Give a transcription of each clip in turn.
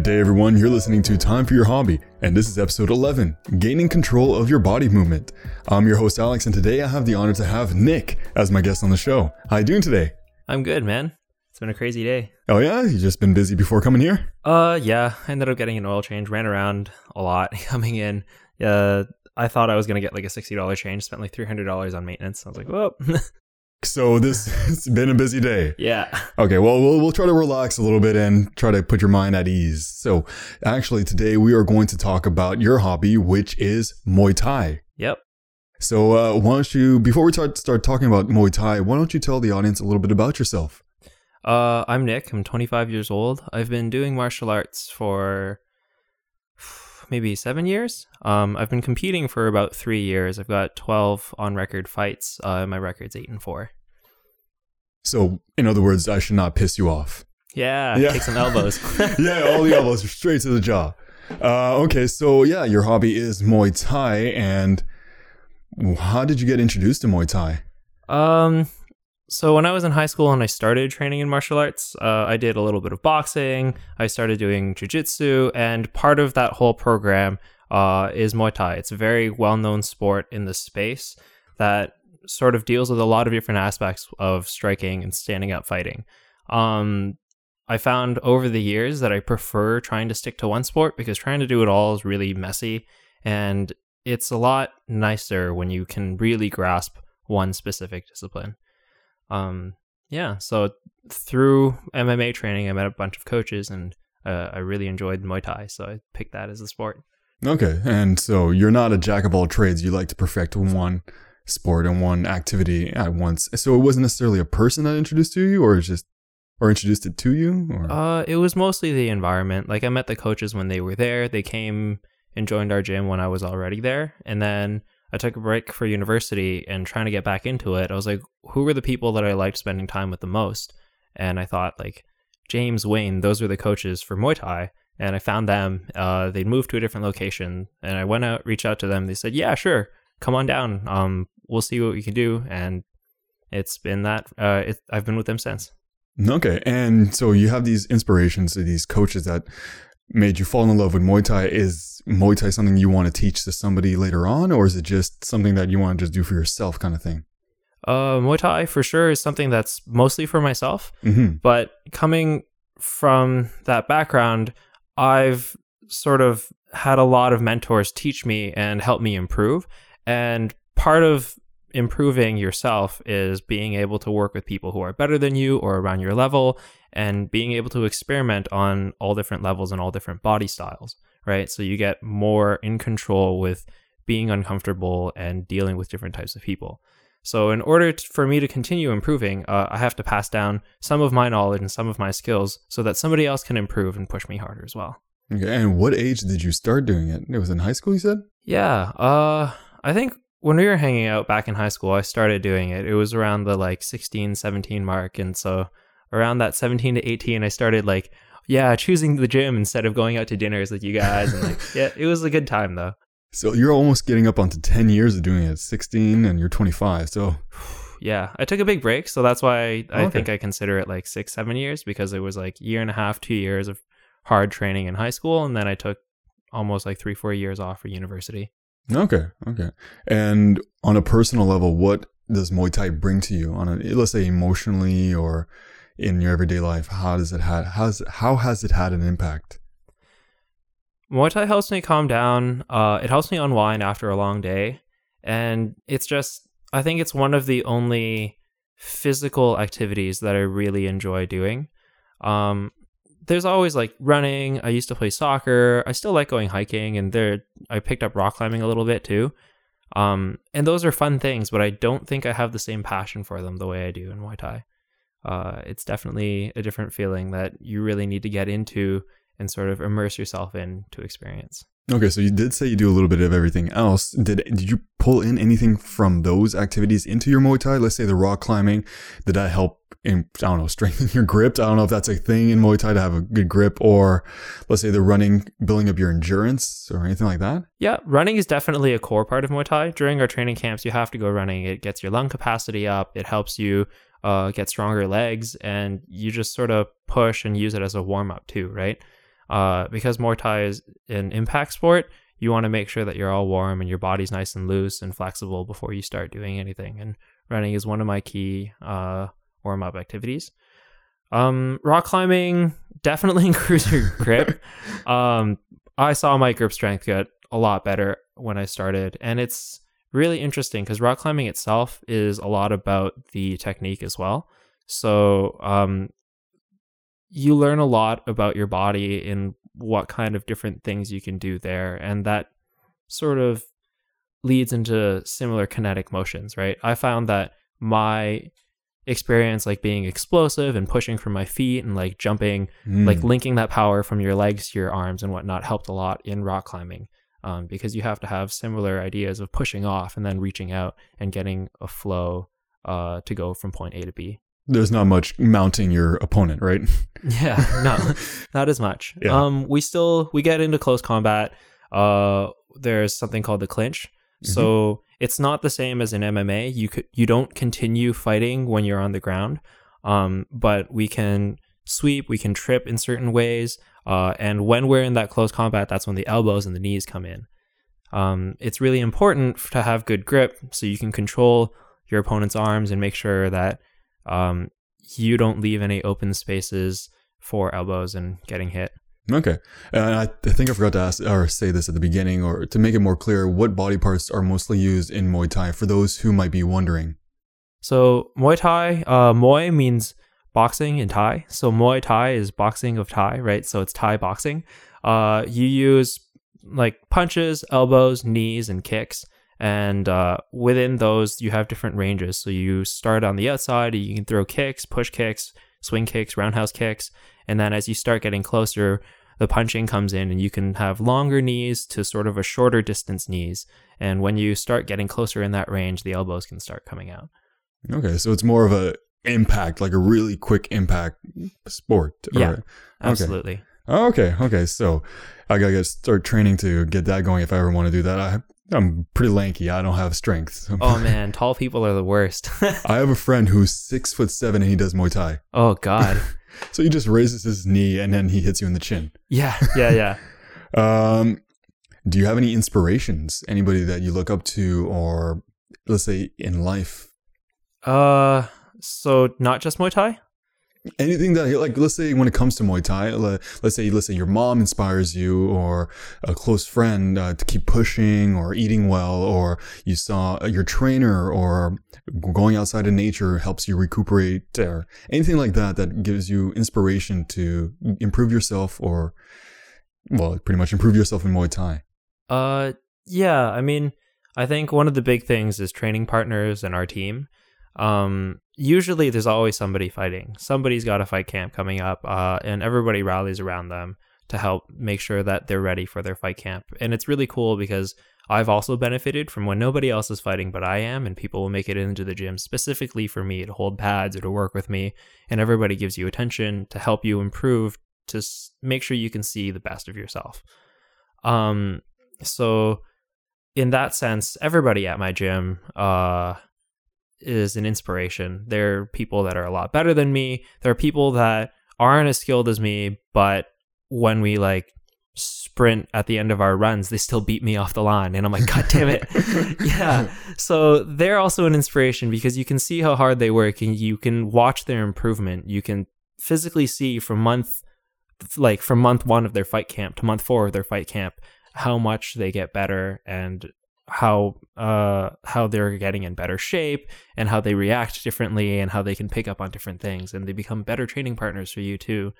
Good day, everyone. You're listening to Time for Your Hobby, and this is episode 11 Gaining Control of Your Body Movement. I'm your host, Alex, and today I have the honor to have Nick as my guest on the show. How you doing today? I'm good, man. It's been a crazy day. Oh, yeah? You just been busy before coming here? Uh, yeah. I ended up getting an oil change, ran around a lot coming in. Uh, I thought I was going to get like a $60 change, spent like $300 on maintenance. I was like, whoa. So this has been a busy day. yeah. Okay, well, we'll we'll try to relax a little bit and try to put your mind at ease. So, actually, today we are going to talk about your hobby, which is Muay Thai. Yep. So, uh, why don't you, before we start start talking about Muay Thai, why don't you tell the audience a little bit about yourself? Uh, I'm Nick. I'm 25 years old. I've been doing martial arts for maybe seven years. Um, I've been competing for about three years. I've got 12 on record fights. Uh, my record's eight and four. So, in other words, I should not piss you off. Yeah, Yeah. take some elbows. yeah, all the elbows straight to the jaw. Uh, okay, so yeah, your hobby is Muay Thai, and how did you get introduced to Muay Thai? Um, so when I was in high school and I started training in martial arts, uh, I did a little bit of boxing. I started doing jujitsu, and part of that whole program uh, is Muay Thai. It's a very well-known sport in the space that sort of deals with a lot of different aspects of striking and standing up fighting. Um, I found over the years that I prefer trying to stick to one sport because trying to do it all is really messy, and it's a lot nicer when you can really grasp one specific discipline. Um, yeah, so through MMA training, I met a bunch of coaches, and uh, I really enjoyed Muay Thai, so I picked that as a sport. Okay, and so you're not a jack of all trades. You like to perfect one sport and one activity at once. So it wasn't necessarily a person that introduced to you, or just, or introduced it to you, or Uh, it was mostly the environment. Like I met the coaches when they were there. They came and joined our gym when I was already there, and then I took a break for university and trying to get back into it. I was like, who were the people that I liked spending time with the most? And I thought like James Wayne, those were the coaches for Muay Thai. And I found them. Uh, they'd moved to a different location, and I went out, reached out to them. They said, "Yeah, sure, come on down. Um, we'll see what we can do." And it's been that. Uh, it, I've been with them since. okay. And so you have these inspirations, these coaches that made you fall in love with Muay Thai. Is Muay Thai something you want to teach to somebody later on, or is it just something that you want to just do for yourself, kind of thing? Uh, Muay Thai for sure is something that's mostly for myself, Mm-hmm. but coming from that background, I've sort of had a lot of mentors teach me and help me improve. And part of improving yourself is being able to work with people who are better than you or around your level and being able to experiment on all different levels and all different body styles, right? So you get more in control with being uncomfortable and dealing with different types of people. So, in order t- for me to continue improving, uh, I have to pass down some of my knowledge and some of my skills so that somebody else can improve and push me harder as well. Okay. And what age did you start doing it? It was in high school, you said? Yeah, uh, I think when we were hanging out back in high school, I started doing it. It was around the like 16, 17 mark. And so around that 17 to 18, I started like, yeah, choosing the gym instead of going out to dinners with you guys. And like, yeah, it was a good time though. So you're almost getting up onto 10 years of doing it, 16 and you're 25. So, Yeah, I took a big break, so that's why I, I Okay. think I consider it like six, seven years because it was like year and a half, two years of hard training in high school, and then I took almost like three, four years off for university. Okay. Okay. And on a personal level, what does Muay Thai bring to you on a, let's say emotionally or in your everyday life? How does it have, how's, how has it had an impact? Muay Thai helps me calm down. Uh, it helps me unwind after a long day, and it's just I think it's one of the only physical activities that I really enjoy doing. Um, there's always like running. I used to play soccer. I still like going hiking, and there I picked up rock climbing a little bit too. Um, and those are fun things, but I don't think I have the same passion for them the way I do in Muay Thai. Uh, it's definitely a different feeling that you really need to get into and sort of immerse yourself in to experience. Okay. So you did say you do a little bit of everything else. Did, did you pull in anything from those activities into your Muay Thai? Let's say the rock climbing. Did that help in, I don't know, strengthen your grip? I don't know if that's a thing in Muay Thai to have a good grip or let's say the running, building up your endurance or anything like that. Yeah, running is definitely a core part of Muay Thai. During our training camps, you have to go running. It gets your lung capacity up. It helps you uh, get stronger legs, and you just sort of push and use it as a warm up too, right? Uh, because Muay Thai is an impact sport, you want to make sure that you're all warm and your body's nice and loose and flexible before you start doing anything. And running is one of my key uh, warm up activities. Um, rock climbing definitely improves your grip. um, I saw my grip strength get a lot better when I started, and it's really interesting because rock climbing itself is a lot about the technique as well. So, um, you learn a lot about your body and what kind of different things you can do there, and that sort of leads into similar kinetic motions, right? I found that my experience like being explosive and pushing from my feet and like jumping Mm. like linking that power from your legs to your arms and whatnot helped a lot in rock climbing um, because you have to have similar ideas of pushing off and then reaching out and getting a flow uh, to go from point a to b there's not much mounting your opponent, right? yeah no not as much Yeah. um, we still we get into close combat uh, there's something called the clinch so it's not the same as in MMA. You could you don't continue fighting when you're on the ground, um, but we can sweep, we can trip in certain ways, uh, and when we're in that close combat, that's when the elbows and the knees come in. Um, it's really important to have good grip so you can control your opponent's arms and make sure that um, you don't leave any open spaces for elbows and getting hit. Okay. And I, I think I forgot to ask or say this at the beginning or to make it more clear, what body parts are mostly used in Muay Thai for those who might be wondering? So Muay Thai, uh, Muay means boxing in Thai. So Muay Thai is boxing of Thai, right? So it's Thai boxing. Uh, you use like punches, elbows, knees, and kicks. And uh, within those, you have different ranges. So you start on the outside, you can throw kicks, push kicks, swing kicks, roundhouse kicks. And then as you start getting closer, the punching comes in and you can have longer knees to sort of a shorter distance knees. And when you start getting closer in that range, the elbows can start coming out. Okay. So it's more of a impact, like a really quick impact sport. Yeah. Absolutely. Oh, okay. Okay. So I gotta get, start training to get that going if I ever want to do that. I, I'm pretty lanky. I don't have strength. Oh man, tall people are the worst. I have a friend who's six foot seven and he does Muay Thai. oh god. So he just raises his knee and then he hits you in the chin. Yeah, yeah, yeah. Um, do you have any inspirations? Anybody that you look up to, or let's say in life, Uh so not just Muay Thai? Anything that like let's say when it comes to Muay Thai, le- let's say let's say your mom inspires you, or a close friend uh, to keep pushing or eating well, or you saw your trainer or going outside in nature helps you recuperate, or anything like that that gives you inspiration to improve yourself or well, pretty much improve yourself in Muay Thai. Uh yeah, I mean, I think one of the big things is training partners and our team. Um usually there's always somebody fighting. Somebody's got a fight camp coming up uh and everybody rallies around them to help make sure that they're ready for their fight camp. And it's really cool because I've also benefited from when nobody else is fighting but I am and people will make it into the gym specifically for me to hold pads or to work with me and everybody gives you attention to help you improve to make sure you can see the best of yourself. Um so in that sense everybody at my gym uh is an inspiration. There are people that are a lot better than me. There are people that aren't as skilled as me, but when we like sprint at the end of our runs, they still beat me off the line. And I'm like, God damn it. yeah. So they're also an inspiration because you can see how hard they work and you can watch their improvement. You can physically see from month, like from month one of their fight camp to month four of their fight camp, how much they get better and how uh how they're getting in better shape and how they react differently and how they can pick up on different things and they become better training partners for you too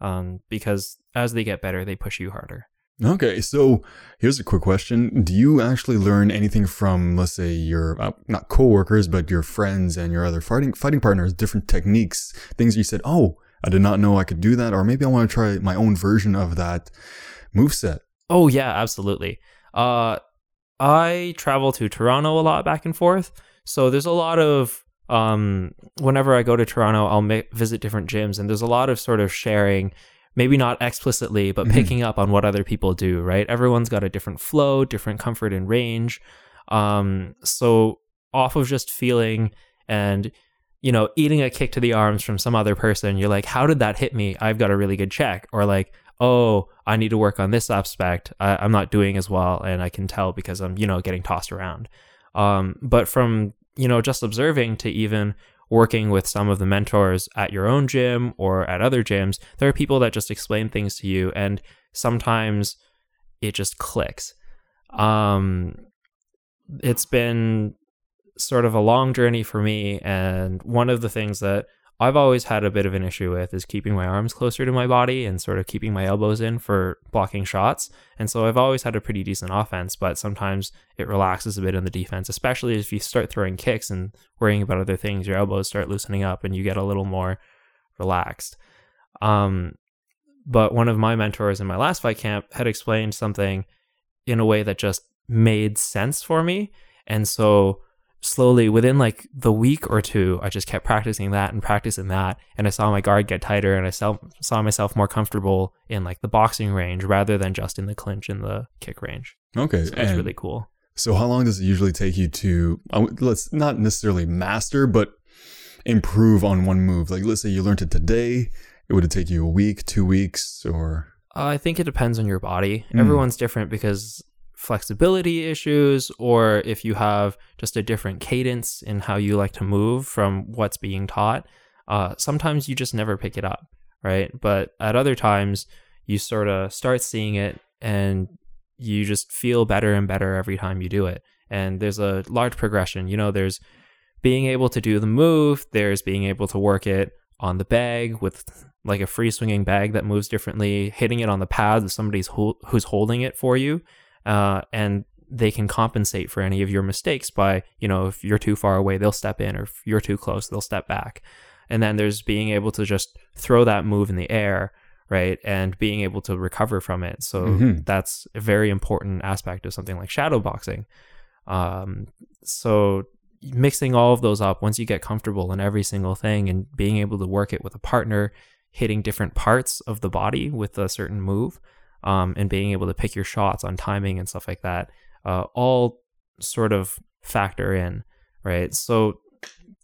um because as they get better they push you harder. Okay, so here's a quick question: Do you actually learn anything from, let's say, your uh, not coworkers, but your friends and your other fighting fighting partners? Different techniques, things you said, "Oh, I did not know I could do that," or maybe I want to try my own version of that move set oh yeah absolutely. Uh i travel to toronto a lot back and forth. So there's a lot of um whenever i go to toronto i'll ma- visit different gyms and there's a lot of sort of sharing maybe not explicitly but Mhm. picking up on what other people do right? Everyone's got a different flow different comfort and range. Um so off of just feeling and you know eating a kick to the arms from some other person you're like how did that hit me? I've got a really good check. Or like oh, I need to work on this aspect. I, I'm not doing as well, and I can tell because I'm, you know, getting tossed around. Um, but from you know just observing to even working with some of the mentors at your own gym or at other gyms, there are people that just explain things to you, and sometimes it just clicks. Um, it's been sort of a long journey for me, and one of the things that I've always had a bit of an issue with is keeping my arms closer to my body and sort of keeping my elbows in for blocking shots. And so I've always had a pretty decent offense, but sometimes it relaxes a bit in the defense, especially if you start throwing kicks and worrying about other things, your elbows start loosening up and you get a little more relaxed. Um, but one of my mentors in my last fight camp had explained something in a way that just made sense for me. And so slowly within like the week or two i just kept practicing that and practicing that and i saw my guard get tighter and i saw, saw myself more comfortable in like the boxing range rather than just in the clinch and the kick range Okay. so it's really cool so how long does it usually take you to let's not necessarily master, but improve on one move? Like let's say you learned it today, it would take you a week, two weeks, or uh, i think it depends on your body Mm. everyone's different because flexibility issues or if you have just a different cadence in how you like to move from what's being taught uh, sometimes you just never pick it up right? But at other times you sort of start seeing it and you just feel better and better every time you do it. And there's a large progression you know there's being able to do the move there's being able to work it on the bag with like a free swinging bag that moves differently hitting it on the pads if somebody's hol- who's holding it for you uh, and they can compensate for any of your mistakes by you know if you're too far away they'll step in or if you're too close they'll step back. And then there's being able to just throw that move in the air right and being able to recover from it. So Mhm. that's a very important aspect of something like shadow boxing. Um, so mixing all of those up once you get comfortable in every single thing and being able to work it with a partner hitting different parts of the body with a certain move um, and being able to pick your shots on timing and stuff like that uh, all sort of factor in right so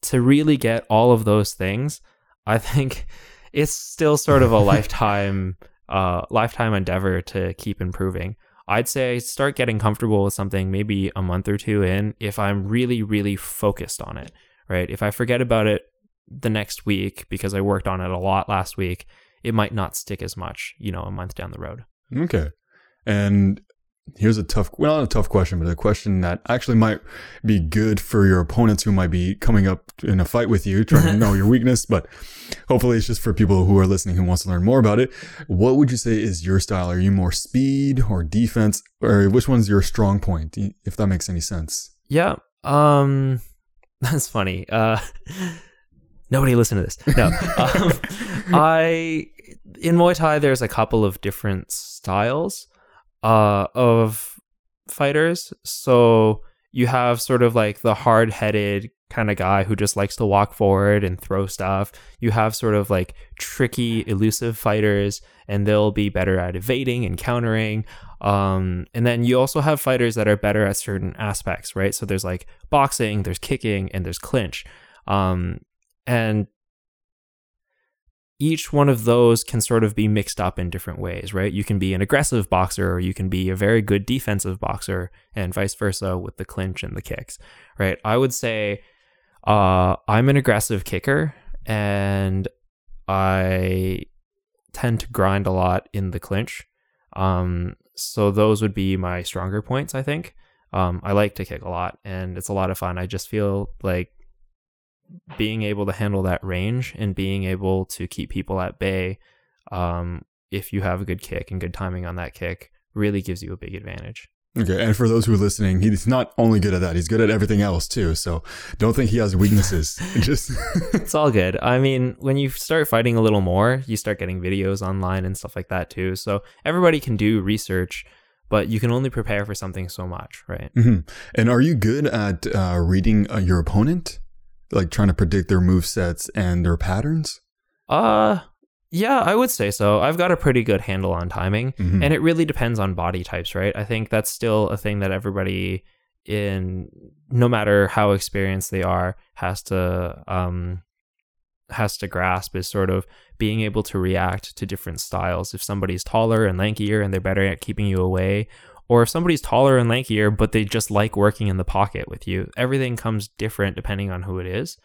to really get all of those things i think it's still sort of a lifetime uh, lifetime endeavor to keep improving I'd say start getting comfortable with something maybe a month or two in if I'm really, really focused on it, right? If I forget about it the next week because I worked on it a lot last week, it might not stick as much, you know, a month down the road. Okay. And here's a tough, well, not a tough question, but a question that actually might be good for your opponents who might be coming up in a fight with you, trying to know your weakness. But hopefully, it's just for people who are listening who wants to learn more about it. What would you say is your style? Are you more speed or defense, or which one's your strong point? If that makes any sense. Yeah. Um, that's funny. Uh, nobody listen to this. No. um, I in Muay Thai there's a couple of different styles uh of fighters. So you have sort of like the hard-headed kind of guy who just likes to walk forward and throw stuff. You have sort of like tricky, elusive fighters, and they'll be better at evading and countering. Um, and then you also have fighters that are better at certain aspects, right? So there's like boxing, there's kicking, and there's clinch. Um, and each one of those can sort of be mixed up in different ways, right? You can be an aggressive boxer or you can be a very good defensive boxer and vice versa with the clinch and the kicks, right? I would say uh, I'm an aggressive kicker and I tend to grind a lot in the clinch. Um, so those would be my stronger points, I think. Um, I like to kick a lot and it's a lot of fun. I just feel like being able to handle that range and being able to keep people at bay um, if you have a good kick and good timing on that kick really gives you a big advantage. Okay, and for those who are listening, he's not only good at that; he's good at everything else too. So don't think he has weaknesses. Just it's all good. I mean, when you start fighting a little more, you start getting videos online and stuff like that too. So everybody can do research, but you can only prepare for something so much, right? hmm And are you good at uh, reading uh, your opponent, like trying to predict their move sets and their patterns? Uh, yeah, I would say so. I've got a pretty good handle on timing, Mhm. and it really depends on body types, right? I think that's still a thing that everybody in no matter how experienced they are has to um has to grasp is sort of being able to react to different styles. If somebody's taller and lankier and they're better at keeping you away, or if somebody's taller and lankier but they just like working in the pocket with you, everything comes different depending on who it is.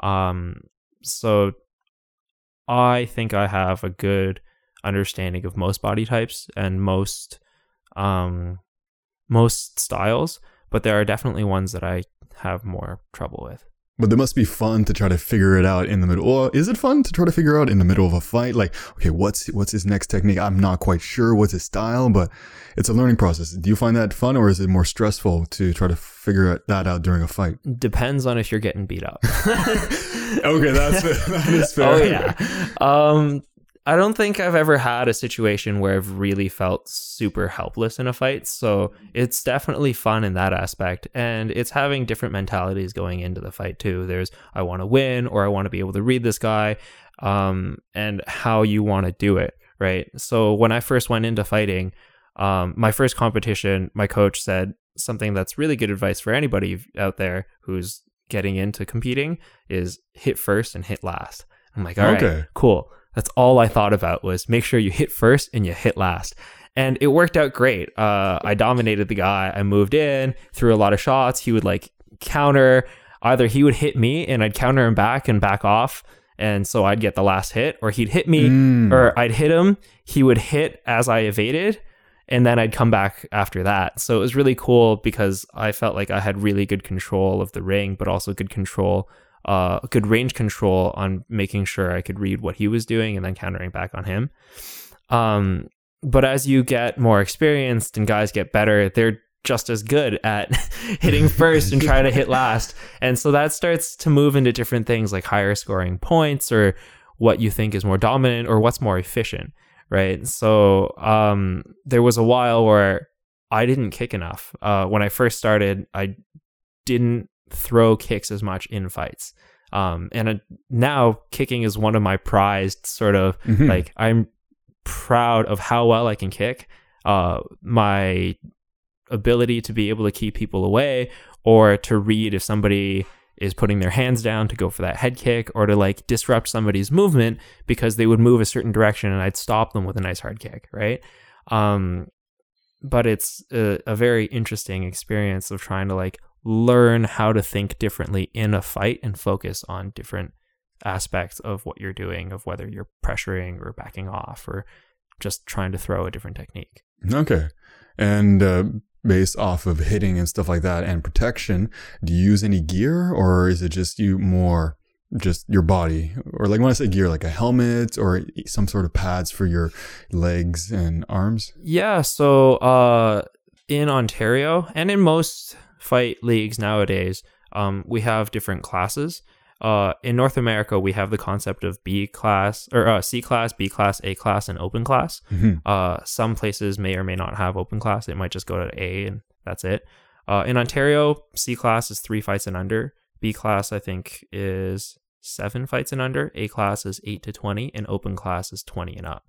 Um, so I think I have a good understanding of most body types and most um, most styles, but there are definitely ones that I have more trouble with. But it must be fun to try to figure it out in the middle. Or is it fun to try to figure out in the middle of a fight? Like, okay, what's what's his next technique? I'm not quite sure what's his style, but it's a learning process. Do you find that fun, or is it more stressful to try to figure that out during a fight? Depends on if you're getting beat up. okay, that's that is fair. Oh yeah. Um, I don't think I've ever had a situation where I've really felt super helpless in a fight. So it's definitely fun in that aspect. And it's having different mentalities going into the fight too. There's, I want to win or I want to be able to read this guy, um, and how you want to do it. Right. So when I first went into fighting, um, my first competition, my coach said something that's really good advice for anybody out there who's getting into competing is hit first and hit last. I'm like, all right, Okay. cool. That's all I thought about was make sure you hit first and you hit last. And it worked out great. Uh, I dominated the guy. I moved in, threw a lot of shots. He would like counter. Either he would hit me and I'd counter him back and back off. And so I'd get the last hit, or he'd hit me, Mm. or I'd hit him. He would hit as I evaded, and then I'd come back after that. So it was really cool because I felt like I had really good control of the ring, but also good control, uh, good range control on making sure I could read what he was doing and then countering back on him. Um, but as you get more experienced and guys get better, they're just as good at hitting first and trying to hit last. And so that starts to move into different things like higher scoring points or what you think is more dominant or what's more efficient, right? So um, there was a while where I didn't kick enough. Uh, when I first started, I didn't throw kicks as much in fights. Um, and uh, now kicking is one of my prized sort of Mhm. like I'm proud of how well I can kick. Uh, my ability to be able to keep people away or to read if somebody is putting their hands down to go for that head kick or to like disrupt somebody's movement because they would move a certain direction and I'd stop them with a nice hard kick, right? Um, but it's a, a very interesting experience of trying to like learn how to think differently in a fight and focus on different aspects of what you're doing, of whether you're pressuring or backing off or just trying to throw a different technique. Okay. And uh, based off of hitting and stuff like that and protection, do you use any gear or is it just you more just your body? Or like when I say gear, like a helmet or some sort of pads for your legs and arms? Yeah, so uh, in Ontario and in most fight leagues nowadays, um, we have different classes. Uh, in North America, we have the concept of B class or uh, C class, B class, A class, and open class. Mhm. Uh, some places may or may not have open class. It might just go to A and that's it. Uh, in Ontario, C class is three fights and under. B class, I think, is seven fights and under. A class is eight to 20, and open class is 20 and up.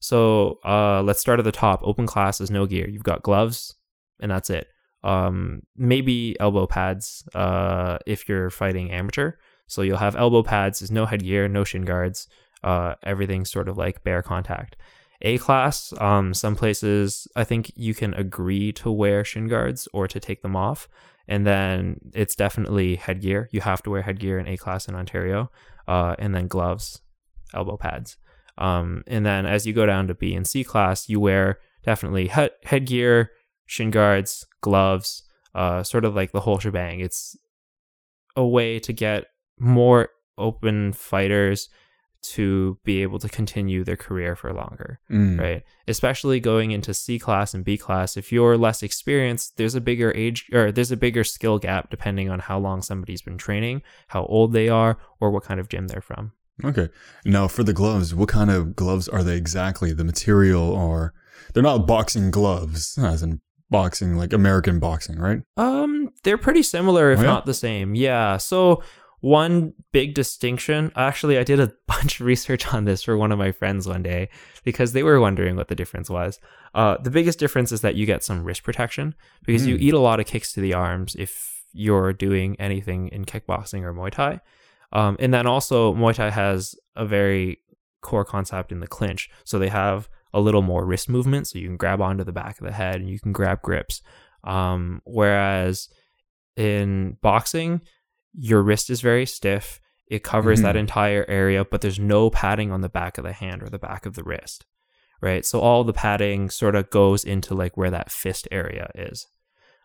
So uh, let's start at the top. Open class is no gear. You've got gloves, and that's it. Um, maybe elbow pads uh, if you're fighting amateur. So you'll have elbow pads. There's no headgear, no shin guards. Uh, everything's sort of like bare contact. A class, um, some places I think you can agree to wear shin guards or to take them off, and then it's definitely headgear. You have to wear headgear in A class in Ontario, uh, and then gloves, elbow pads. Um, and then as you go down to B and C class, you wear definitely head headgear, shin guards, gloves, uh, sort of like the whole shebang. It's a way to get more open fighters to be able to continue their career for longer, Mm. right? Especially going into C class and B class. If you're less experienced, there's a bigger age or there's a bigger skill gap depending on how long somebody's been training, how old they are, or what kind of gym they're from. Okay. Now for the gloves, what kind of gloves are they exactly? The material or they're not boxing gloves, as in boxing, like American boxing, right? Um, they're pretty similar, if Oh, yeah? not the same. Yeah. So one big distinction. Actually, I did a bunch of research on this for one of my friends one day because they were wondering what the difference was. Uh, the biggest difference is that you get some wrist protection because you Mm. eat a lot of kicks to the arms if you're doing anything in kickboxing or Muay Thai. Um, and then also Muay Thai has a very core concept in the clinch. So they have a little more wrist movement, so you can grab onto the back of the head and you can grab grips. Um, whereas in boxing, your wrist is very stiff. It covers that Mhm. entire area, but there's no padding on the back of the hand or the back of the wrist, right? So all the padding sort of goes into like where that fist area is.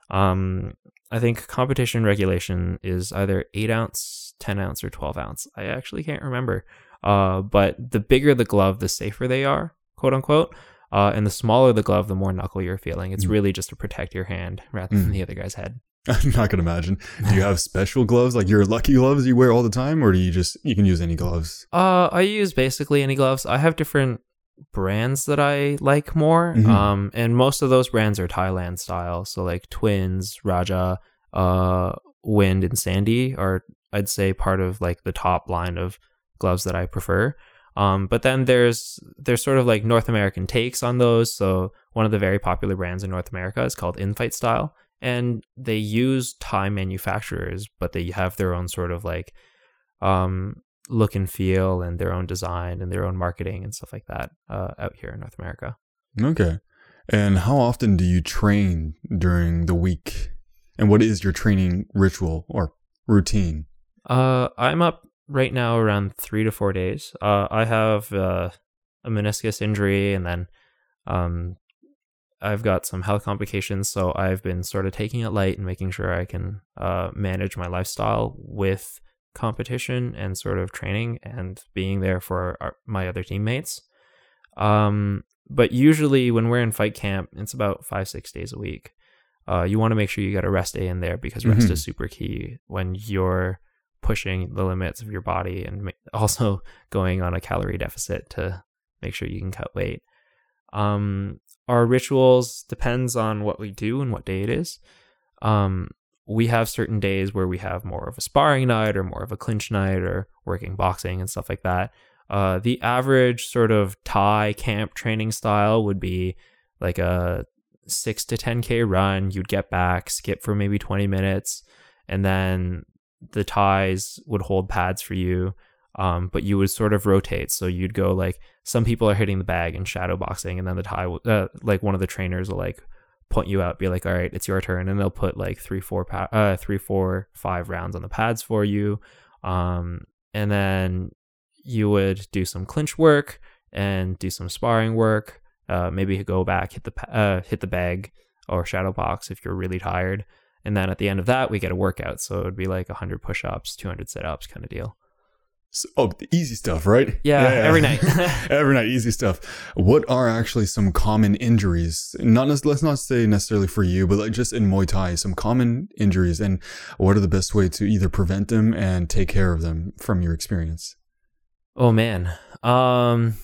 Um, I think competition regulation is either eight ounce, ten ounce, or twelve ounce. I actually can't remember. Uh, but the bigger the glove, the safer they are, quote unquote. Uh, and the smaller the glove, the more knuckle you're feeling. It's Mm. really just to protect your hand rather than Mm. the other guy's head. I'm not gonna imagine. Do you have special gloves, like your lucky gloves you wear all the time, or do you just you can use any gloves? Uh, I use basically any gloves. I have different brands that I like more. Mhm. Um, and most of those brands are Thailand style. So like Twins, Raja, uh, Wind, and Sandee are I'd say part of like the top line of gloves that I prefer. Um, but then there's there's sort of like North American takes on those. So one of the very popular brands in North America is called Infight Style, and they use Thai manufacturers, but they have their own sort of like um, look and feel and their own design and their own marketing and stuff like that uh, out here in North America. Okay. And how often do you train during the week? And what is your training ritual or routine? Uh, I'm up right now around three to four days. Uh, I have uh, a meniscus injury and then um, I've got some health complications. So I've been sort of taking it light and making sure I can uh, manage my lifestyle with competition and sort of training and being there for our, my other teammates. Um, but usually when we're in fight camp, it's about five, six days a week. Uh, you want to make sure you got a rest day in there because rest Mhm. is super key when you're pushing the limits of your body and also going on a calorie deficit to make sure you can cut weight. Um, our rituals depends on what we do and what day it is. Um, we have certain days where we have more of a sparring night or more of a clinch night or working boxing and stuff like that. Uh, the average sort of Thai camp training style would be like a six to 10K run. You'd get back, skip for maybe 20 minutes, and then the Thais would hold pads for you. Um, but you would sort of rotate. So you'd go like some people are hitting the bag and shadow boxing, and then the Thai, uh, like one of the trainers will like point you out, be like, all right, it's your turn. And they'll put like three, four, pa- uh, three, four, five rounds on the pads for you. Um, and then you would do some clinch work and do some sparring work. Uh, maybe go back, hit the uh, hit the bag or shadow box if you're really tired. And then at the end of that, we get a workout. So it would be like 100 push ups, 200 sit ups kind of deal. So, oh, the easy stuff, right? Yeah, every night. every night, easy stuff. What are actually some common injuries? Not let's not say necessarily for you, but like just in Muay Thai, some common injuries, and what are the best way to either prevent them and take care of them from your experience? Oh man. Um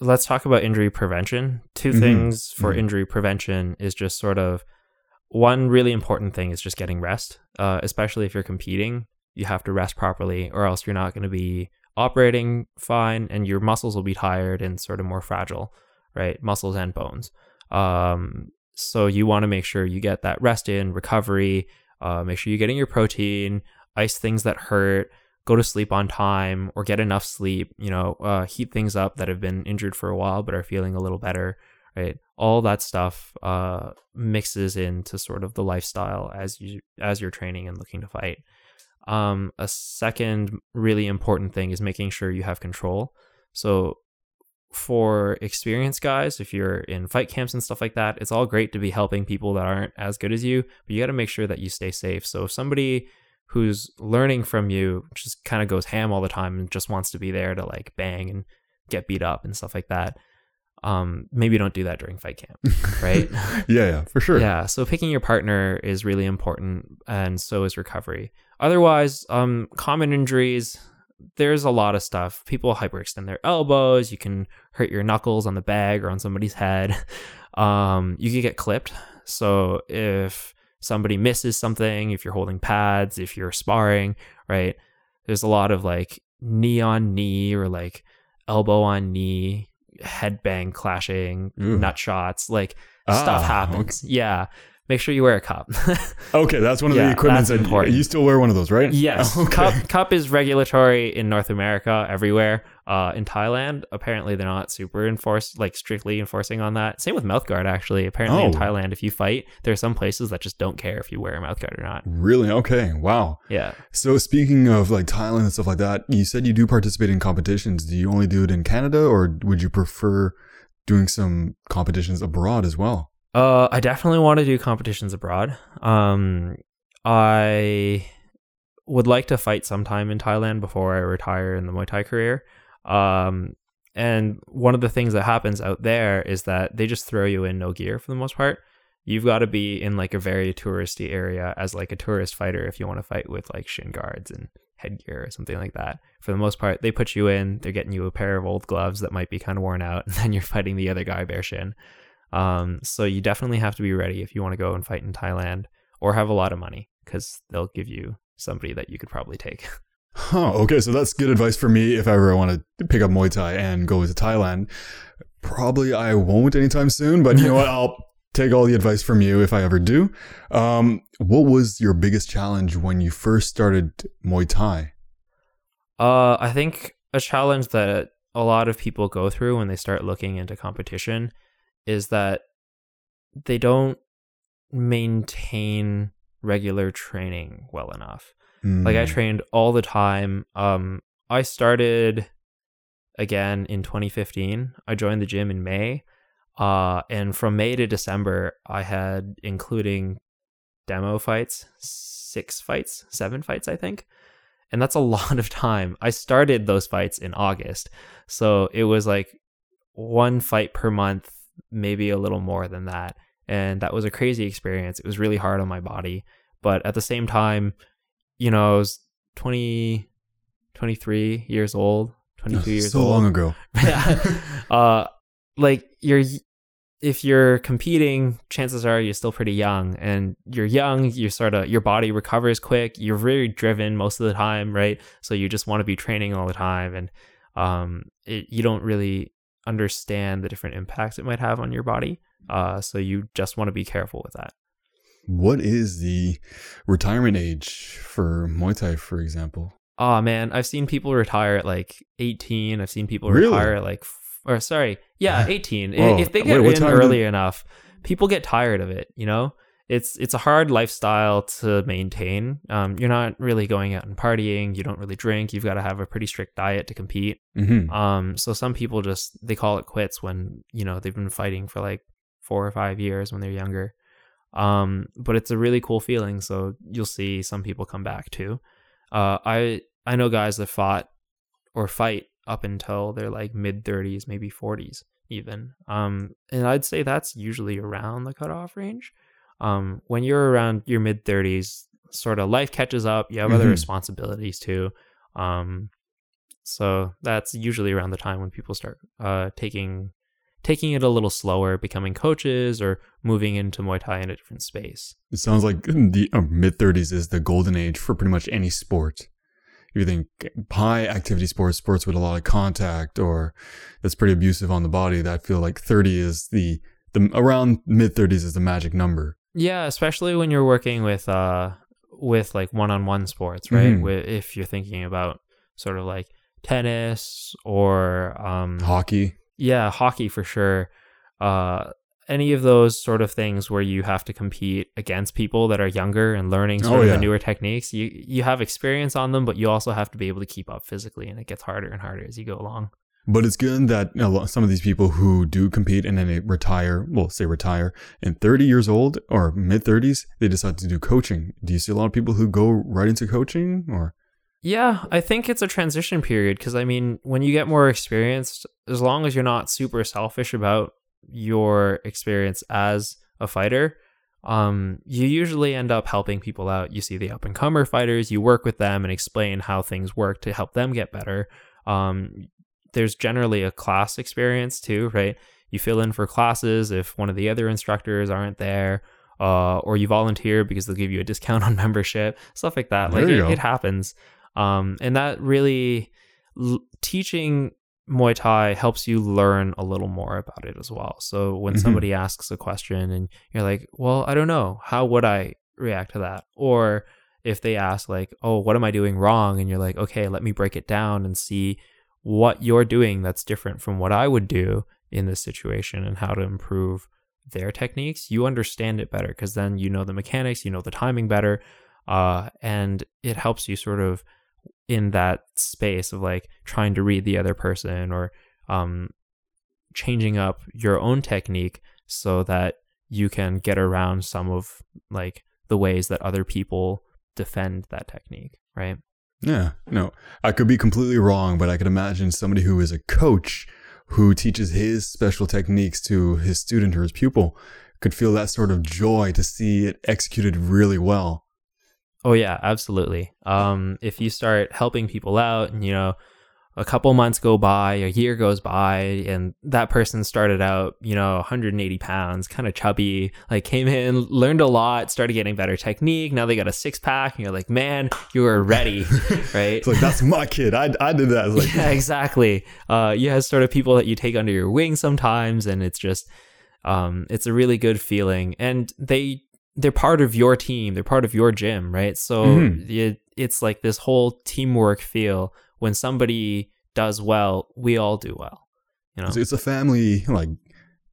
let's talk about injury prevention. 2 Mhm. things for Mhm. injury prevention is just sort of one really important thing is just getting rest. Uh, especially if you're competing, you have to rest properly or else you're not going to be operating fine and your muscles will be tired and sort of more fragile, right? Muscles and bones. Um so you want to make sure you get that rest in, recovery, uh, make sure you're getting your protein, ice things that hurt, go to sleep on time or get enough sleep, you know, uh, heat things up that have been injured for a while but are feeling a little better, right? All that stuff uh, mixes into sort of the lifestyle as you as you're training and looking to fight. Um, a second really important thing is making sure you have control. So for experienced guys, if you're in fight camps and stuff like that, it's all great to be helping people that aren't as good as you, but you got to make sure that you stay safe. So if somebody who's learning from you just kind of goes ham all the time and just wants to be there to like bang and get beat up and stuff like that, um, maybe don't do that during fight camp, right? yeah, yeah, for sure. Yeah, so picking your partner is really important, and so is recovery. Otherwise, um, common injuries. There's a lot of stuff. People hyperextend their elbows. You can hurt your knuckles on the bag or on somebody's head. Um, you can get clipped. So if somebody misses something, if you're holding pads, if you're sparring, right? There's a lot of like knee on knee or like elbow on knee, headbang clashing, Ooh. nut shots. Like Ah, stuff happens. Yeah. Make sure you wear a cup. Okay, that's one of Yeah, the equipment that's important. you still wear one of those, right? yes, Okay. cup cup is regulatory in North America everywhere. Uh, in Thailand, apparently they're not super enforced, like strictly enforcing on that. Same with mouthguard, actually. Apparently in Oh. Thailand, if you fight, there are some places that just don't care if you wear a mouthguard or not. Really? Okay. Wow. Yeah. So speaking of like Thailand and stuff like that, you said you do participate in competitions. Do you only do it in Canada or would you prefer doing some competitions abroad as well? Uh, I definitely want to do competitions abroad. Um, I would like to fight sometime in Thailand before I retire in the Muay Thai career. Um, and one of the things that happens out there is that they just throw you in no gear for the most part. You've got to be in like a very touristy area as like a tourist fighter if you want to fight with like shin guards and headgear or something like that. For the most part, they put you in, they're getting you a pair of old gloves that might be kind of worn out, and then you're fighting the other guy bare shin. Um, so you definitely have to be ready if you want to go and fight in Thailand or have a lot of money because they'll give you somebody that you could probably take. Huh. Okay. So that's good advice for me if ever I want to pick up Muay Thai and go to Thailand. Probably I won't anytime soon, but you know what? I'll take all the advice from you if I ever do. Um, what was your biggest challenge when you first started Muay Thai? Uh, I think a challenge that a lot of people go through when they start looking into competition is that they don't maintain regular training well enough. Like I Mm. trained all the time. Um, I started again in 2015. I joined the gym in May. Uh, and from May to December, I had, including demo fights, six fights, seven fights, I think. And that's a lot of time. I started those fights in August. So it was like one fight per month, maybe a little more than that. And that was a crazy experience. It was really hard on my body. But at the same time, you know, I was 20, 23 years old, 22 years so old. So long ago. yeah. Uh, like you're, if you're competing, chances are you're still pretty young, and you're young. You sort of your body recovers quick. You're very driven most of the time, right? So you just want to be training all the time, and um, it, you don't really understand the different impacts it might have on your body. Uh, so you just want to be careful with that. What is the retirement age for Muay Thai, for example? Oh man, I've seen people retire at like 18. I've seen people Really? retire at like, or sorry, yeah, 18. Whoa. If they get what in did- early enough, people get tired of it. You know, it's it's a hard lifestyle to maintain. Um, you're not really going out and partying. You don't really drink. You've got to have a pretty strict diet to compete. hmm Um, so some people just they call it quits when you know they've been fighting for like four or five years when they're younger. Um, but it's a really cool feeling. So you'll see some people come back too. Uh, I I know guys that fought or fight up until they're like mid thirties, maybe forties even. Um, and I'd say that's usually around the cutoff range. Um, when you're around your mid thirties, sort of life catches up. You have other Mhm. responsibilities too. Um, so that's usually around the time when people start uh, taking taking it a little slower, becoming coaches or moving into Muay Thai in a different space. It sounds like the uh, mid 30s is the golden age for pretty much any sport. If you think high activity sports, sports with a lot of contact, or that's pretty abusive on the body, that I feel like 30 is the, the around mid 30s is the magic number. Yeah, especially when you're working with uh with like one-on-one sports, right? Mhm. With, if you're thinking about sort of like tennis or um Hockey. yeah, hockey for sure. Uh any of those sort of things where you have to compete against people that are younger and learning sort Oh, of yeah. the newer techniques. You you have experience on them, but you also have to be able to keep up physically and it gets harder and harder as you go along. But it's good that some of these people who do compete and then they retire, well, say retire, in 30 years old or mid 30s, they decide to do coaching. Do you see a lot of people who go right into coaching or? Yeah, I think it's a transition period because I mean, when you get more experienced, as long as you're not super selfish about your experience as a fighter, um, you usually end up helping people out. You see the up and comer fighters, you work with them and explain how things work to help them get better. Um, there's generally a class experience too, right? You fill in for classes if one of the other instructors aren't there, uh, or you volunteer because they'll give you a discount on membership, stuff like that. There like it, it happens, um, and that really l- teaching Muay Thai helps you learn a little more about it as well. So when Mhm. somebody asks a question and you're like, "Well, I don't know. How would I react to that?" Or if they ask like, "Oh, what am I doing wrong?" and you're like, "Okay, let me break it down and see what you're doing that's different from what I would do in this situation and how to improve their techniques." You understand it better because then you know the mechanics, you know the timing better, uh, and it helps you sort of in that space of like trying to read the other person or um, changing up your own technique so that you can get around some of like the ways that other people defend that technique right Yeah, no, I could be completely wrong, but I could imagine somebody who is a coach who teaches his special techniques to his student or his pupil could feel that sort of joy to see it executed really well. Oh yeah, absolutely. Um, if you start helping people out, and you know, a couple months go by, a year goes by, and that person started out, you know, 180 pounds, kind of chubby, like came in, learned a lot, started getting better technique. Now they got a six pack, and you're like, man, you are ready, right? It's like that's my kid. I, I did that. Like yeah, exactly. Uh, you have sort of people that you take under your wing sometimes, and it's just, um, it's a really good feeling, and they they're part of your team, they're part of your gym, right? So Mhm. it, it's like this whole teamwork feel. When somebody does well, we all do well. You know? it's, a family like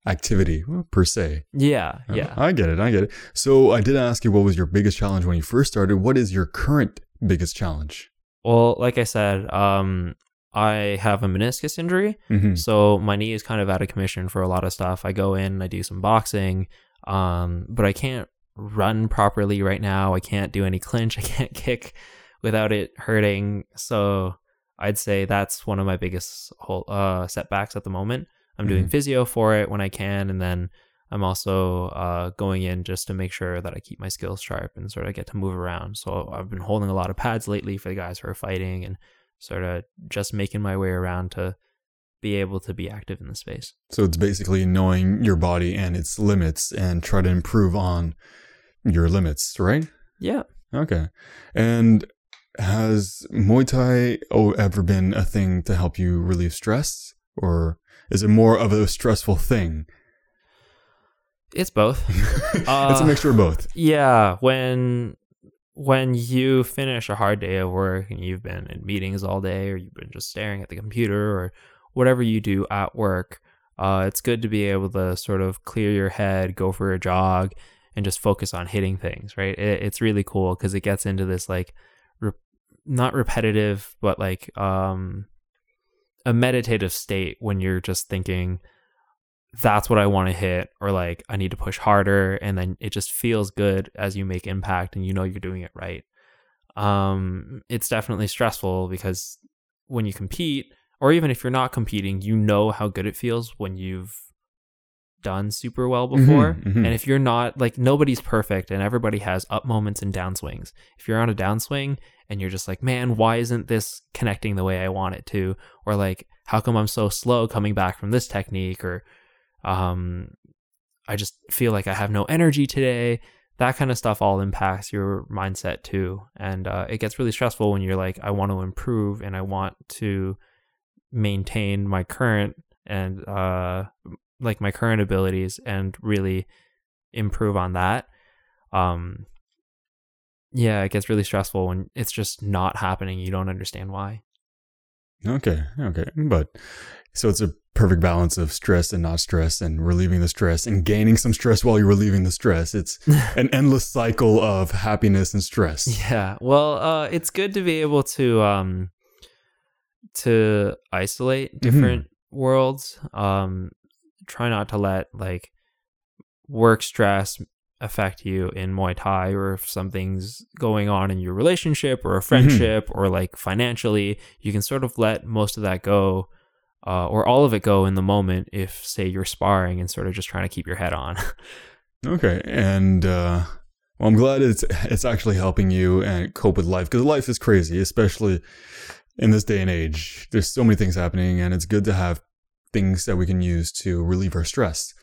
activity per se. Yeah, yeah. I get it. I get it. So I did ask you what was your biggest challenge when you first started. What is your current biggest challenge? Well, like I said, um, I have a meniscus injury, hmm so my knee is kind of out of commission for a lot of stuff. I go in, I do some boxing, um, but I can't run properly right now. I can't do any clinch. I can't kick without it hurting. So I'd say that's one of my biggest whole, uh, setbacks at the moment. I'm doing Mhm. physio for it when I can, and then I'm also uh, going in just to make sure that I keep my skills sharp and sort of get to move around. So I've been holding a lot of pads lately for the guys who are fighting and sort of just making my way around to be able to be active in the space. So it's basically knowing your body and its limits and try to improve on your limits, right? Yeah. Okay. And has Muay Thai oh, ever been a thing to help you relieve stress? Or is it more of a stressful thing? It's both. it's Uh, a mixture of both. Yeah, when when you finish a hard day of work and you've been in meetings all day or you've been just staring at the computer or whatever you do at work, uh, it's good to be able to sort of clear your head, go for a jog, and just focus on hitting things. Right? It, it's really cool because it gets into this like not repetitive, but like um, a meditative state when you're just thinking that's what I want to hit, or like I need to push harder, and then it just feels good as you make impact and you know you're doing it right. Um, it's definitely stressful because when you compete, or even if you're not competing, you know how good it feels when you've done super well before. mhm. And if you're not like nobody's perfect and everybody has up moments and downswings. If you're on a downswing and you're just like, man, why isn't this connecting the way I want it to? Or like, how come I'm so slow coming back from this technique? Or um I just feel like I have no energy today. That kind of stuff all impacts your mindset too. And uh, it gets really stressful when you're like, I want to improve and I want to maintain my current and uh like my current abilities and really improve on that. Um yeah, it gets really stressful when it's just not happening. You don't understand why. Okay. Okay. But so it's a perfect balance of stress and not stress and relieving the stress and gaining some stress while you're relieving the stress. It's an endless cycle of happiness and stress. Yeah. Well, uh it's good to be able to um to isolate different worlds. Um try not to let like work stress affect you in Muay Thai or if something's going on in your relationship or a friendship or like financially, you can sort of let most of that go uh, or all of it go in the moment if say you're sparring and sort of just trying to keep your head on. Okay, and uh, well, I'm glad it's it's actually helping you and cope with life because life is crazy, especially in this day and age. There's so many things happening, and it's good to have things that we can use to relieve our stress.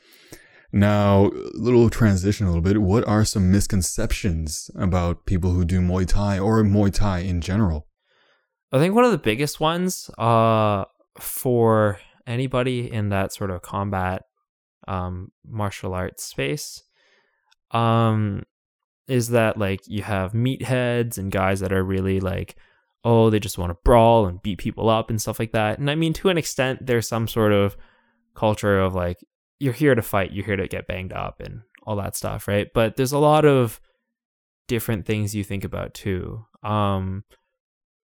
Now, a little transition a little bit. What are some misconceptions about people who do Muay Thai or Muay Thai in general? I think one of the biggest ones uh, for anybody in that sort of combat um, martial arts space, um, is that like you have meatheads and guys that are really like, oh, they just want to brawl and beat people up and stuff like that. And I mean, to an extent, there's some sort of culture of like, you're here to fight, you're here to get banged up and all that stuff, right? But there's a lot of different things you think about too. Um,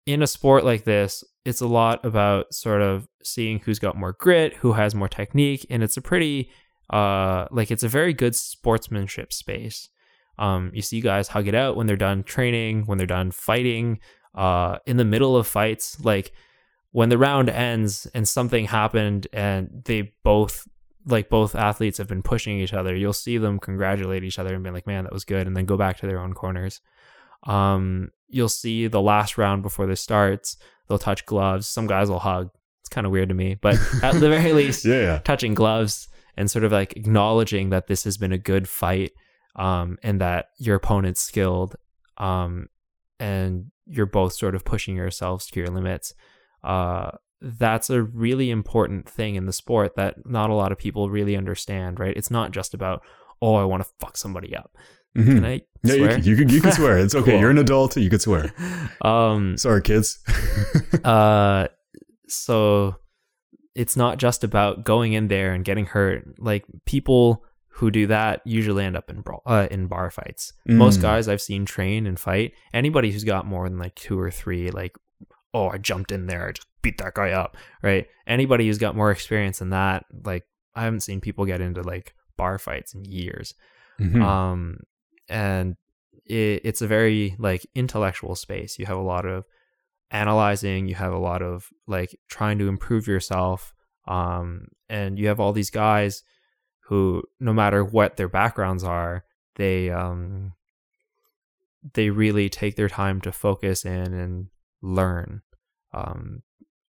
in a sport like this, it's a lot about sort of seeing who's got more grit, who has more technique, and it's a pretty uh like it's a very good sportsmanship space. Um, you see guys hug it out when they're done training, when they're done fighting, uh, in the middle of fights, like when the round ends and something happened and they both like both athletes have been pushing each other, you'll see them congratulate each other and be like, "Man, that was good," and then go back to their own corners. Um, you'll see the last round before this starts, they'll touch gloves. Some guys will hug. It's kind of weird to me, but at the very least, yeah, yeah. touching gloves and sort of like acknowledging that this has been a good fight, um, and that your opponent's skilled, um, and you're both sort of pushing yourselves to your limits. Uh, that's a really important thing in the sport that not a lot of people really understand, right? It's not just about, oh, I want to fuck somebody up. Mhm. Can I Yeah, you swear? can, you can you can swear. It's okay. Cool. You're an adult. You can swear. um, Sorry, kids. uh, so it's not just about going in there and getting hurt. Like people who do that usually end up in brawl, uh, in bar fights. Most Mm. guys I've seen train and fight. Anybody who's got more than like two or three, like, oh, I jumped in there, I just beat that guy up, right? Anybody who's got more experience than that, like, I haven't seen people get into like bar fights in years. Mhm. Um, and it, it's a very like intellectual space. You have a lot of analyzing. You have a lot of like trying to improve yourself. Um, and you have all these guys who, no matter what their backgrounds are, they um, they really take their time to focus in and learn, um,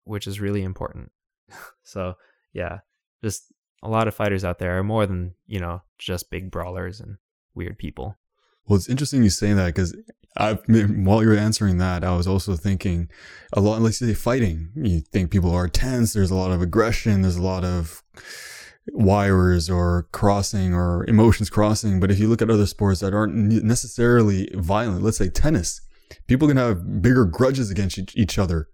which is really important. so yeah, just a lot of fighters out there are more than you know just big brawlers and weird people. Well, it's interesting you say that because I, while you were answering that, I was also thinking a lot. Let's say fighting, you think people are tense. There's a lot of aggression. There's a lot of wires or crossing or emotions crossing. But if you look at other sports that aren't necessarily violent, let's say tennis, people can have bigger grudges against each- other.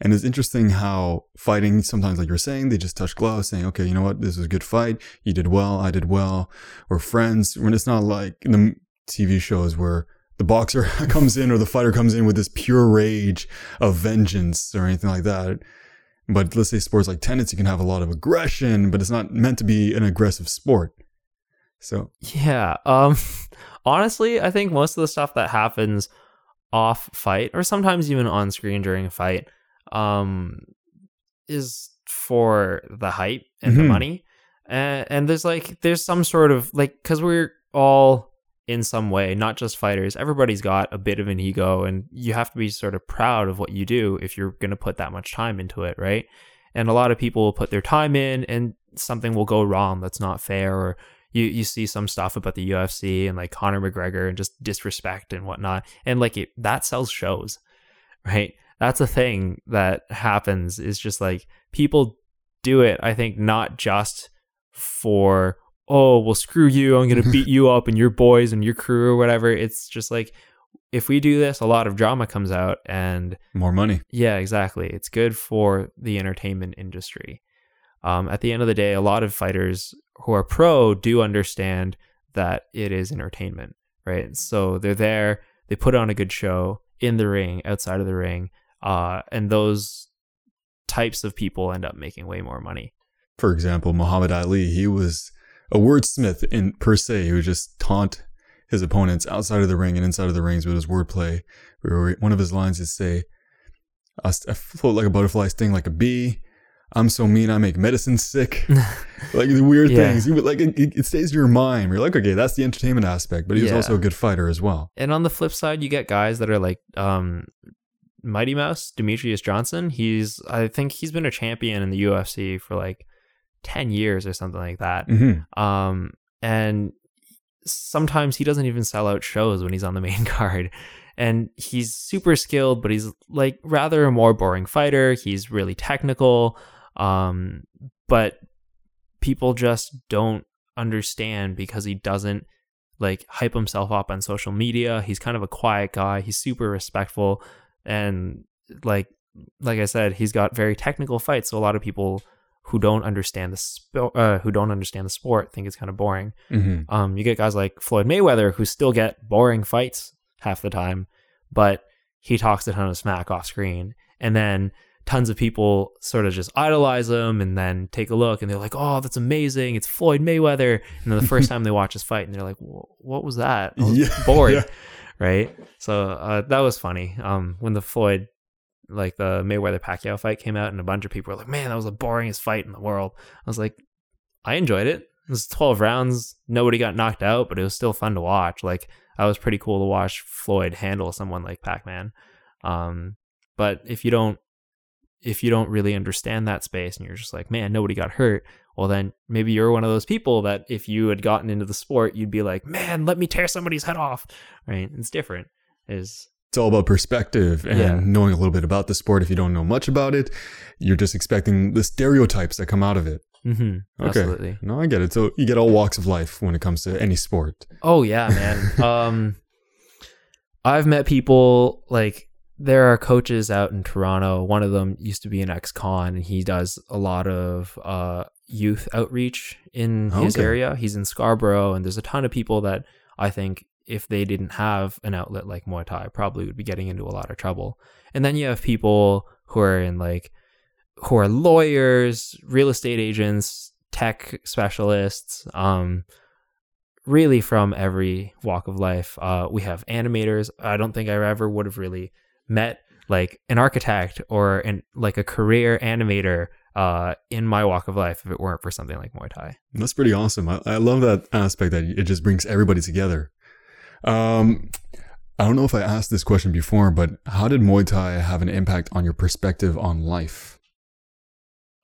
And it's interesting how fighting sometimes, like you're saying, they just touch gloves, saying, "Okay, you know what? This was a good fight. You did well. I did well. We're friends." When it's not like the TV shows where the boxer comes in or the fighter comes in with this pure rage of vengeance or anything like that. But let's say sports like tennis, you can have a lot of aggression, but it's not meant to be an aggressive sport. So, Yeah. Um honestly, I think most of the stuff that happens off fight or sometimes even on screen during a fight um is for the hype and the Mhm. money. And, and there's like there's some sort of like cuz we're all in some way, not just fighters. Everybody's got a bit of an ego and you have to be sort of proud of what you do if you're going to put that much time into it, right? And a lot of people will put their time in and something will go wrong that's not fair or you you see some stuff about the UFC and like Conor McGregor and just disrespect and whatnot, and like it that sells shows, right? That's a thing that happens. Is just like people do it. I think not just for oh well screw you, I'm gonna beat you up and your boys and your crew or whatever. It's just like if we do this, a lot of drama comes out and more money. yeah, exactly. It's good for the entertainment industry. Um, at the end of the day, a lot of fighters who are pro do understand that it is entertainment, right? So they're there, they put on a good show in the ring, outside of the ring, uh, and those types of people end up making way more money. For example, Muhammad Ali, he was a wordsmith in per se, who would just taunt his opponents outside of the ring and inside of the rings with his wordplay. Where one of his lines is say, I float like a butterfly, sting like a bee. I'm so mean, I make medicine sick. like the weird Yeah. things. You would like it, it stays in your mind. You're like, okay, that's the entertainment aspect, but he was Yeah. also a good fighter as well. And on the flip side, you get guys that are like um, Mighty Mouse, Demetrious Johnson. He's, I think he's been a champion in the UFC for like 10 years or something like that. hmm Um, and sometimes he doesn't even sell out shows when he's on the main card. and he's super skilled, but he's like rather a more boring fighter. He's really technical, um, but people just don't understand because he doesn't like hype himself up on social media. He's kind of a quiet guy. He's super respectful and like like I said, he's got very technical fights. So a lot of people who don't understand the sp- uh, who don't understand the sport think it's kind of boring. hmm Um, you get guys like Floyd Mayweather who still get boring fights half the time, but he talks a ton of smack off screen, and then tons of people sort of just idolize him and then take a look and they're like, "Oh, that's amazing! It's Floyd Mayweather." And then the first time they watch his fight, and they're like, "What was that? Was Yeah, boring." yeah. Right? So uh, that was funny. Um, when the Floyd like the Mayweather Pacquiao fight came out, and a bunch of people were like, "Man, that was the boringest fight in the world." I was like, I enjoyed it. It was 12 rounds. Nobody got knocked out, but it was still fun to watch. Like, I was pretty cool to watch Floyd handle someone like Pac-Man. Um, but if you don't, if you don't really understand that space and you're just like, man, nobody got hurt, well, then maybe you're one of those people that if you had gotten into the sport, you'd be like, man, let me tear somebody's head off. Right? It's different. Is It's all about perspective and Yeah. knowing a little bit about the sport. If you don't know much about it, you're just expecting the stereotypes that come out of it. mm-hmm, Okay. absolutely. No, I get it. So you get all walks of life when it comes to any sport. Oh yeah, man. um I've met people like there are coaches out in Toronto. One of them used to be an ex-con and he does a lot of uh youth outreach in his Okay. area. He's in Scarborough and there's a ton of people that I think if they didn't have an outlet like Muay Thai probably would be getting into a lot of trouble. And then you have people who are in like who are lawyers, real estate agents, tech specialists, um really from every walk of life. Uh, we have animators. I don't think I ever would have really met like an architect or an like a career animator uh, in my walk of life if it weren't for something like Muay Thai. That's pretty awesome. I, I love that aspect that it just brings everybody together. Um, I don't know if I asked this question before, but how did Muay Thai have an impact on your perspective on life?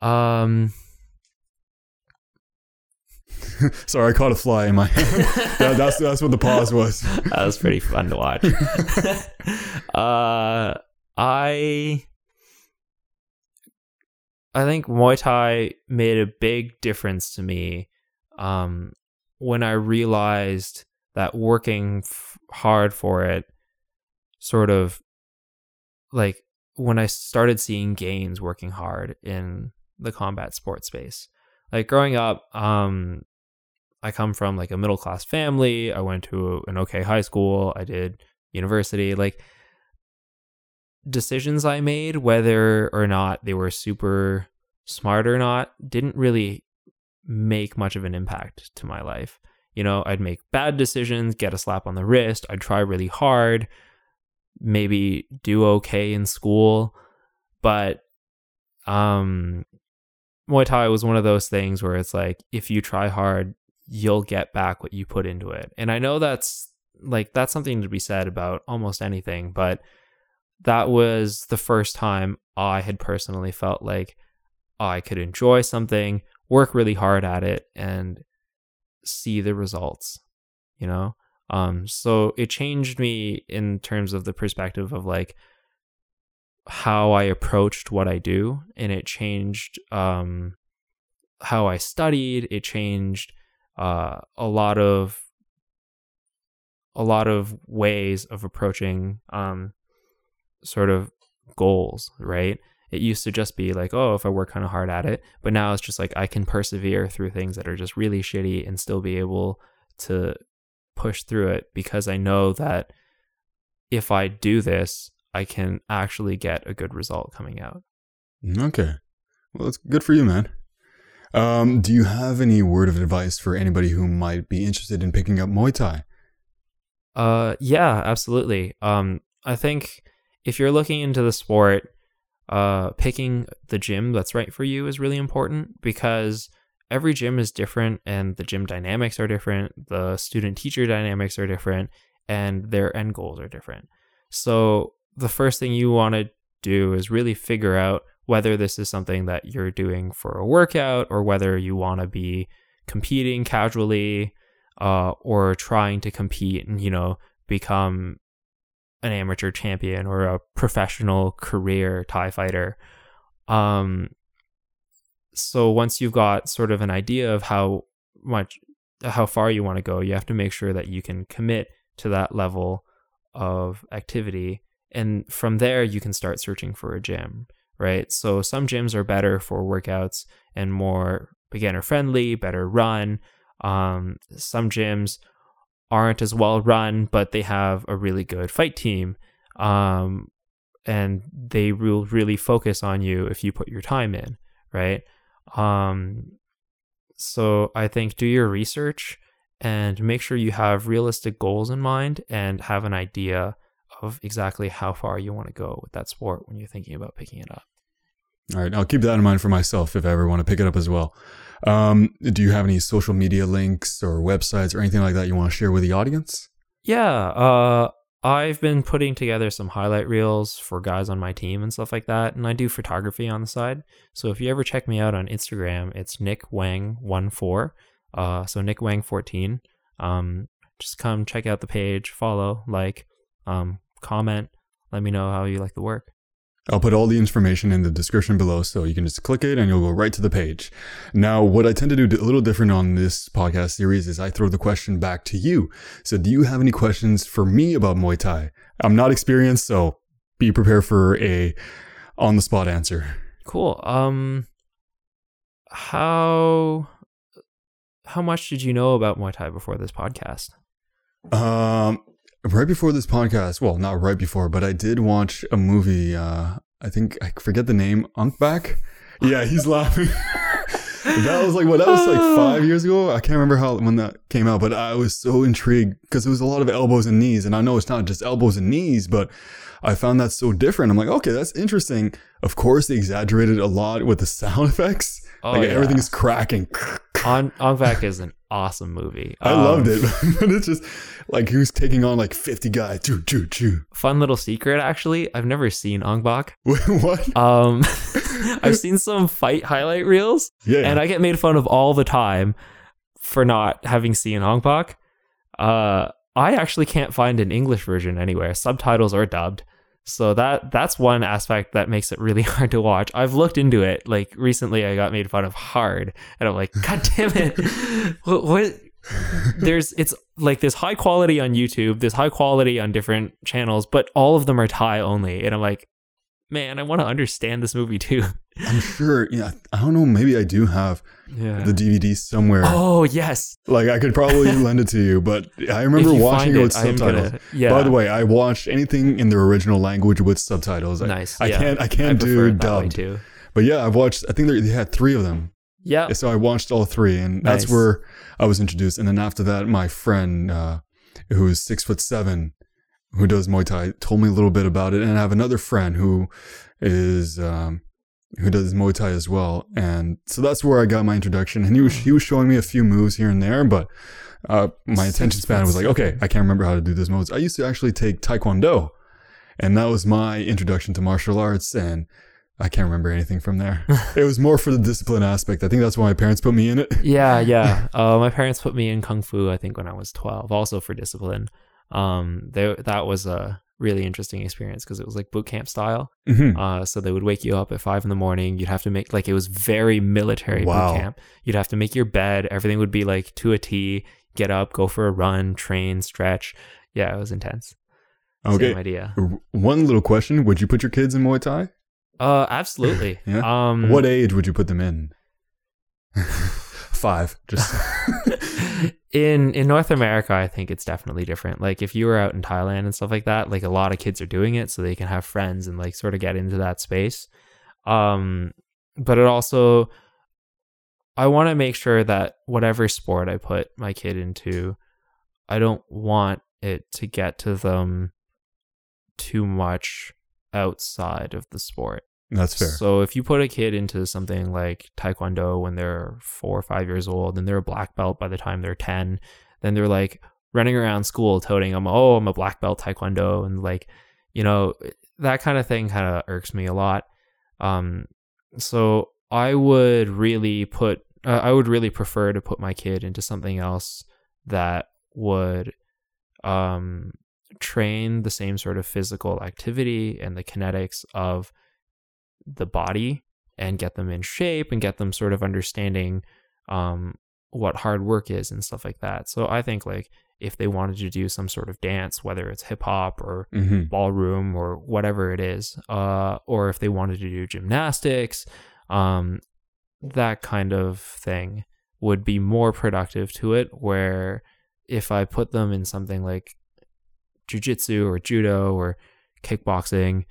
Um, Sorry, I caught a fly in my that, that's that's what the pause was. that was pretty fun to watch. uh, I I think Muay Thai made a big difference to me um, when I realized that working f- hard for it sort of like when I started seeing gains working hard in the combat sports space. Like growing up, um, I come from like a middle class family. I went to an okay high school. I did university. Like decisions I made, whether or not they were super smart or not, didn't really make much of an impact to my life. You know, I'd make bad decisions, get a slap on the wrist. I'd try really hard, maybe do okay in school, but um Muay Thai was one of those things where it's like if you try hard, you'll get back what you put into it. And I know that's like that's something to be said about almost anything, but that was the first time I had personally felt like I could enjoy something, work really hard at it and see the results, you know? Um so it changed me in terms of the perspective of like how I approached what I do and it changed um how I studied, it changed uh a lot of a lot of ways of approaching um sort of goals, right? It used to just be like, oh, if I work kind of hard at it, but now it's just like I can persevere through things that are just really shitty and still be able to push through it because I know that if I do this, I can actually get a good result coming out. Okay. Well, it's good for you, man. Um, do you have any word of advice for anybody who might be interested in picking up Muay Thai? Uh, yeah, absolutely. Um, I think if you're looking into the sport, uh, picking the gym that's right for you is really important because every gym is different and the gym dynamics are different, the student teacher dynamics are different, and their end goals are different. So, the first thing you want to do is really figure out whether this is something that you're doing for a workout or whether you want to be competing casually uh, or trying to compete and, you know, become an amateur champion or a professional career Thai fighter. Um, so once you've got sort of an idea of how much, how far you want to go, you have to make sure that you can commit to that level of activity. And from there, you can start searching for a gym, right? So some gyms are better for workouts and more beginner friendly, better run. Um, some gyms aren't as well run, but they have a really good fight team. Um, and they will really focus on you if you put your time in, right? Um, so I think do your research and make sure you have realistic goals in mind and have an idea of exactly how far you want to go with that sport when you're thinking about picking it up. All right, I'll keep that in mind for myself if I ever want to pick it up as well. Um, do you have any social media links or websites or anything like that you want to share with the audience? Yeah, uh, I've been putting together some highlight reels for guys on my team and stuff like that, and I do photography on the side. So if you ever check me out on Instagram, it's Nick Wang one four. Uh, so Nick Wang fourteen. Um, just come check out the page, follow, like, um, comment. Let me know how you like the work. I'll put all the information in the description below so you can just click it and you'll go right to the page. Now, what I tend to do a little different on this podcast series is I throw the question back to you. So, do you have any questions for me about Muay Thai? I'm not experienced, so be prepared for a on the spot answer. Cool. Um, how how much did you know about Muay Thai before this podcast? Um, right before this podcast, well, not right before, but I did watch a movie. Uh, I think I forget the name. Ong Bak. Yeah, he's laughing. that was like what? That was like five years ago. I can't remember how when that came out, but I was so intrigued because it was a lot of elbows and knees, and I know it's not just elbows and knees, but I found that so different. I'm like, okay, that's interesting. Of course, they exaggerated a lot with the sound effects. Oh, like yeah. everything's cracking. On Ong Bak is an awesome movie. I Um, loved it, but it's just like he was taking on like 50 guys. Choo, choo, choo. Fun little secret, actually. I've never seen Ong Bak. What? Um, I've seen some fight highlight reels, Yeah. and I get made fun of all the time for not having seen Ong Bak. Uh, I actually can't find an English version anywhere, subtitles or dubbed. So that that's one aspect that makes it really hard to watch. I've looked into it. Like recently, I got made fun of hard, and I'm like, God damn it! what, what? There's it's like there's high quality on YouTube, there's high quality on different channels, but all of them are Thai only, and I'm like, man, I want to understand this movie too. I'm sure. Yeah. I don't know. Maybe I do have Yeah. the DVD somewhere. oh yes. Like I could probably lend it to you, but I remember watching it with subtitles. gonna- yeah. By the way, I watched anything in the original language with subtitles. Nice. I, yeah. can't. I I can't prefer do dubbed. But yeah, I've watched. I think they they had three of them. Yeah. So I watched all three, and that's where I was introduced. And then after that, my friend, uh, who's six foot seven, who does Muay Thai, told me a little bit about it. And I have another friend who is um, who does Muay Thai as well. And so that's where I got my introduction. And he was he was showing me a few moves here and there, but uh, my attention span was like, okay, I can't remember how to do those moves. I used to actually take Taekwondo, and that was my introduction to martial arts. And I can't remember anything from there. it was more for the discipline aspect. I think that's why my parents put me in it. yeah, yeah. Uh, my parents put me in kung fu. I think when I was twelve, also for discipline. Um, they, that was a really interesting experience because it was like boot camp style. Mhm. Uh, so they would wake you up at five in the morning. You'd have to make like it was very military Wow. boot camp. You'd have to make your bed. Everything would be like to a T. Get up, go for a run, train, stretch. Yeah, it was intense. Okay. Same idea. One little question: Would you put your kids in Muay Thai? Uh, absolutely. Yeah? Um, What age would you put them in? Five. Just in in North America, I think it's definitely different. Like if you were out in Thailand and stuff like that, like a lot of kids are doing it so they can have friends and like sort of get into that space. Um but it also I want to make sure that whatever sport I put my kid into, I don't want it to get to them too much outside of the sport. That's fair. So if you put a kid into something like Taekwondo when they're four or five years old and they're a black belt by the time they're 10, then they're like running around school toting them, oh, I'm a black belt Taekwondo. And like, you know, that kind of thing kind of irks me a lot. Um, so I would really put, uh, I would really prefer to put my kid into something else that would, um, train the same sort of physical activity and the kinetics of the body and get them in shape and get them sort of understanding um, what hard work is and stuff like that. So I think like if they wanted to do some sort of dance, whether it's hip hop or Mm-hmm. ballroom or whatever it is, uh, or if they wanted to do gymnastics, um, that kind of thing would be more productive to it. Where if I put them in something like jujitsu or judo or kickboxing,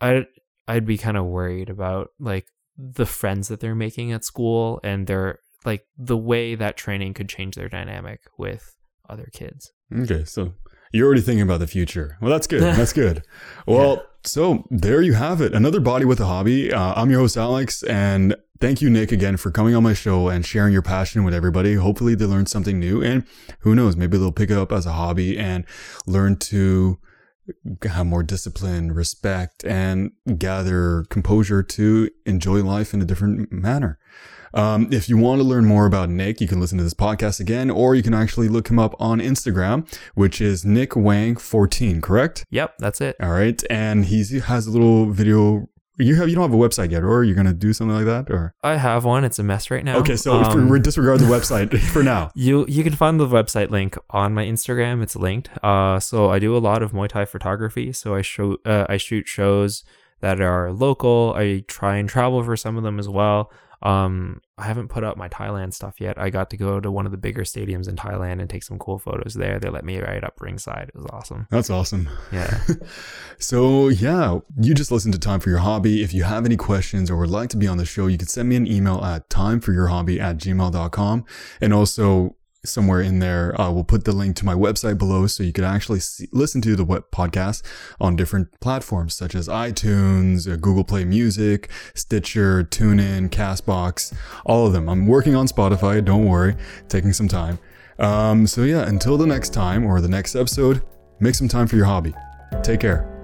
I'd I'd be kind of worried about like the friends that they're making at school and their like the way that training could change their dynamic with other kids. Okay, so you're already thinking about the future. Well, that's good. That's good. Well, so there you have it. Another body with a hobby. Uh, I'm your host, Alex, and thank you, Nick, again for coming on my show and sharing your passion with everybody. Hopefully, they learn something new, and who knows, maybe they'll pick it up as a hobby and learn to have more discipline, respect, and gather composure to enjoy life in a different manner. Um, if you want to learn more about Nick, you can listen to this podcast again, or you can actually look him up on Instagram, which is Nick Wang14, correct? Yep, that's it. All right. And he's, he has a little video. You have you don't have a website yet, or you're gonna do something like that, or I have one. It's a mess right now. okay. So Um, for, disregard the website for now. You you can find the website link on my Instagram. It's linked. Uh, so I do a lot of Muay Thai photography. So I show uh, I shoot shows that are local. I try and travel for some of them as well. Um, I haven't put up my Thailand stuff yet. I got to go to one of the bigger stadiums in Thailand and take some cool photos there. They let me right up ringside. It was awesome. That's awesome. Yeah. So, yeah, you just listened to Time for Your Hobby. If you have any questions or would like to be on the show, you can send me an email at timeforyourhobby at gmail.com. And also, somewhere in there, uh, we'll put the link to my website below so you can actually see, listen to the web podcast on different platforms such as iTunes, uh, Google Play Music, Stitcher, TuneIn, Castbox, all of them. I'm working on Spotify, don't worry, taking some time. Um, so, yeah, until the next time or the next episode, make some time for your hobby. Take care.